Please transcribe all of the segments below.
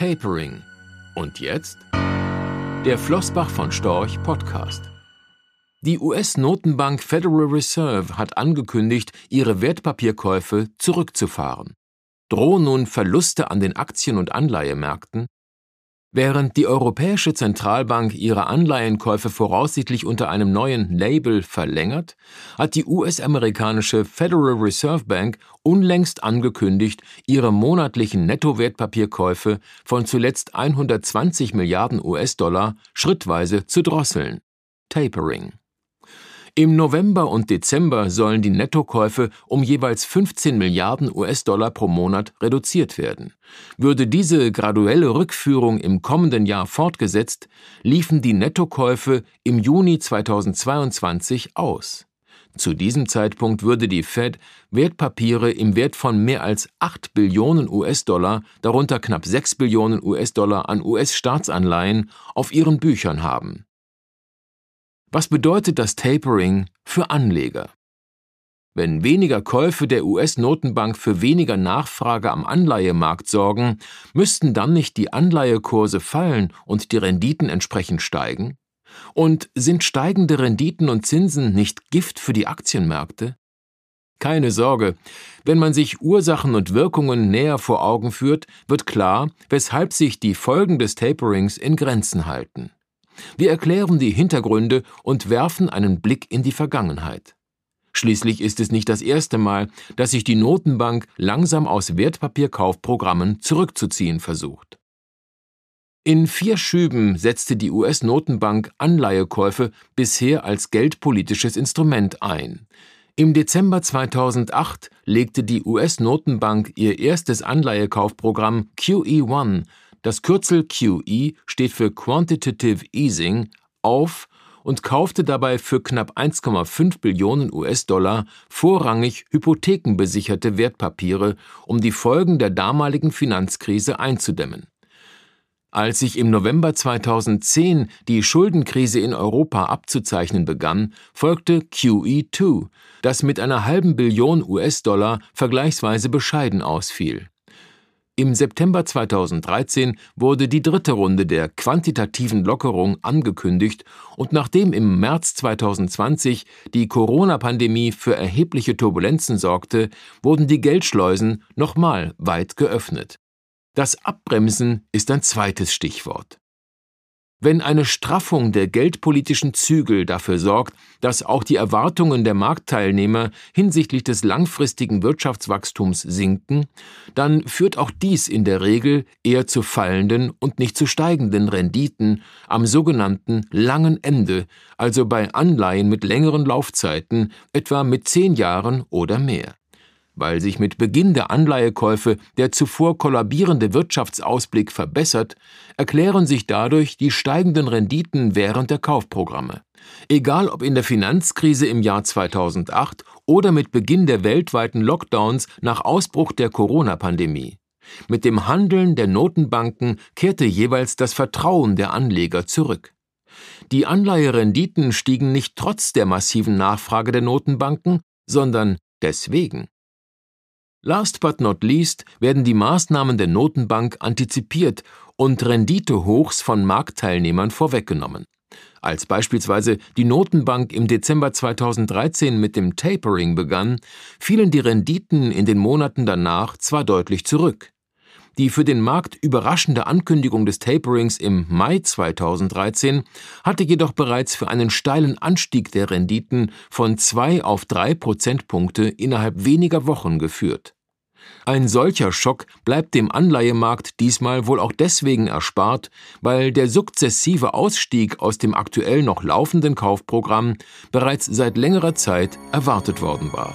Tapering. Und jetzt? Der Flossbach von Storch Podcast. Die US-Notenbank Federal Reserve hat angekündigt, ihre Wertpapierkäufe zurückzufahren. Drohen nun Verluste an den Aktien- und Anleihemärkten? Während die Europäische Zentralbank ihre Anleihenkäufe voraussichtlich unter einem neuen Label verlängert, hat die US-amerikanische Federal Reserve Bank unlängst angekündigt, ihre monatlichen Nettowertpapierkäufe von zuletzt 120 Milliarden US-Dollar schrittweise zu drosseln. Tapering. Im November und Dezember sollen die Nettokäufe um jeweils 15 Milliarden US-Dollar pro Monat reduziert werden. Würde diese graduelle Rückführung im kommenden Jahr fortgesetzt, liefen die Nettokäufe im Juni 2022 aus. Zu diesem Zeitpunkt würde die Fed Wertpapiere im Wert von mehr als 8 Billionen US-Dollar, darunter knapp 6 Billionen US-Dollar an US-Staatsanleihen, auf ihren Büchern haben. Was bedeutet das Tapering für Anleger? Wenn weniger Käufe der US-Notenbank für weniger Nachfrage am Anleihemarkt sorgen, müssten dann nicht die Anleihekurse fallen und die Renditen entsprechend steigen? Und sind steigende Renditen und Zinsen nicht Gift für die Aktienmärkte? Keine Sorge, wenn man sich Ursachen und Wirkungen näher vor Augen führt, wird klar, weshalb sich die Folgen des Taperings in Grenzen halten. Wir erklären die Hintergründe und werfen einen Blick in die Vergangenheit. Schließlich ist es nicht das erste Mal, dass sich die Notenbank langsam aus Wertpapierkaufprogrammen zurückzuziehen versucht. In vier Schüben setzte die US-Notenbank Anleihekäufe bisher als geldpolitisches Instrument ein. Im Dezember 2008 legte die US-Notenbank ihr erstes Anleihekaufprogramm QE1 das Kürzel QE steht für Quantitative Easing auf und kaufte dabei für knapp 1,5 Billionen US-Dollar vorrangig hypothekenbesicherte Wertpapiere, um die Folgen der damaligen Finanzkrise einzudämmen. Als sich im November 2010 die Schuldenkrise in Europa abzuzeichnen begann, folgte QE2, das mit einer halben Billion US-Dollar vergleichsweise bescheiden ausfiel. Im September 2013 wurde die dritte Runde der quantitativen Lockerung angekündigt und nachdem im März 2020 die Corona-Pandemie für erhebliche Turbulenzen sorgte, wurden die Geldschleusen nochmal weit geöffnet. Das Abbremsen ist ein zweites Stichwort. Wenn eine Straffung der geldpolitischen Zügel dafür sorgt, dass auch die Erwartungen der Marktteilnehmer hinsichtlich des langfristigen Wirtschaftswachstums sinken, dann führt auch dies in der Regel eher zu fallenden und nicht zu steigenden Renditen am sogenannten langen Ende, also bei Anleihen mit längeren Laufzeiten, etwa mit zehn Jahren oder mehr weil sich mit Beginn der Anleihekäufe der zuvor kollabierende Wirtschaftsausblick verbessert, erklären sich dadurch die steigenden Renditen während der Kaufprogramme. Egal ob in der Finanzkrise im Jahr 2008 oder mit Beginn der weltweiten Lockdowns nach Ausbruch der Corona-Pandemie. Mit dem Handeln der Notenbanken kehrte jeweils das Vertrauen der Anleger zurück. Die Anleiherenditen stiegen nicht trotz der massiven Nachfrage der Notenbanken, sondern deswegen. Last but not least werden die Maßnahmen der Notenbank antizipiert und Renditehochs von Marktteilnehmern vorweggenommen. Als beispielsweise die Notenbank im Dezember 2013 mit dem Tapering begann, fielen die Renditen in den Monaten danach zwar deutlich zurück. Die für den Markt überraschende Ankündigung des Taperings im Mai 2013 hatte jedoch bereits für einen steilen Anstieg der Renditen von zwei auf drei Prozentpunkte innerhalb weniger Wochen geführt. Ein solcher Schock bleibt dem Anleihemarkt diesmal wohl auch deswegen erspart, weil der sukzessive Ausstieg aus dem aktuell noch laufenden Kaufprogramm bereits seit längerer Zeit erwartet worden war.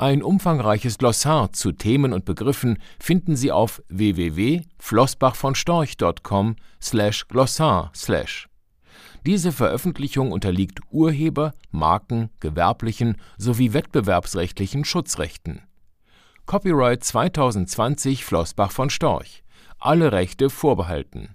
Ein umfangreiches Glossar zu Themen und Begriffen finden Sie auf www.flossbachvonstorch.com/glossar/. Diese Veröffentlichung unterliegt Urheber-, Marken-, gewerblichen sowie wettbewerbsrechtlichen Schutzrechten Copyright 2020 Flossbach von Storch. Alle Rechte vorbehalten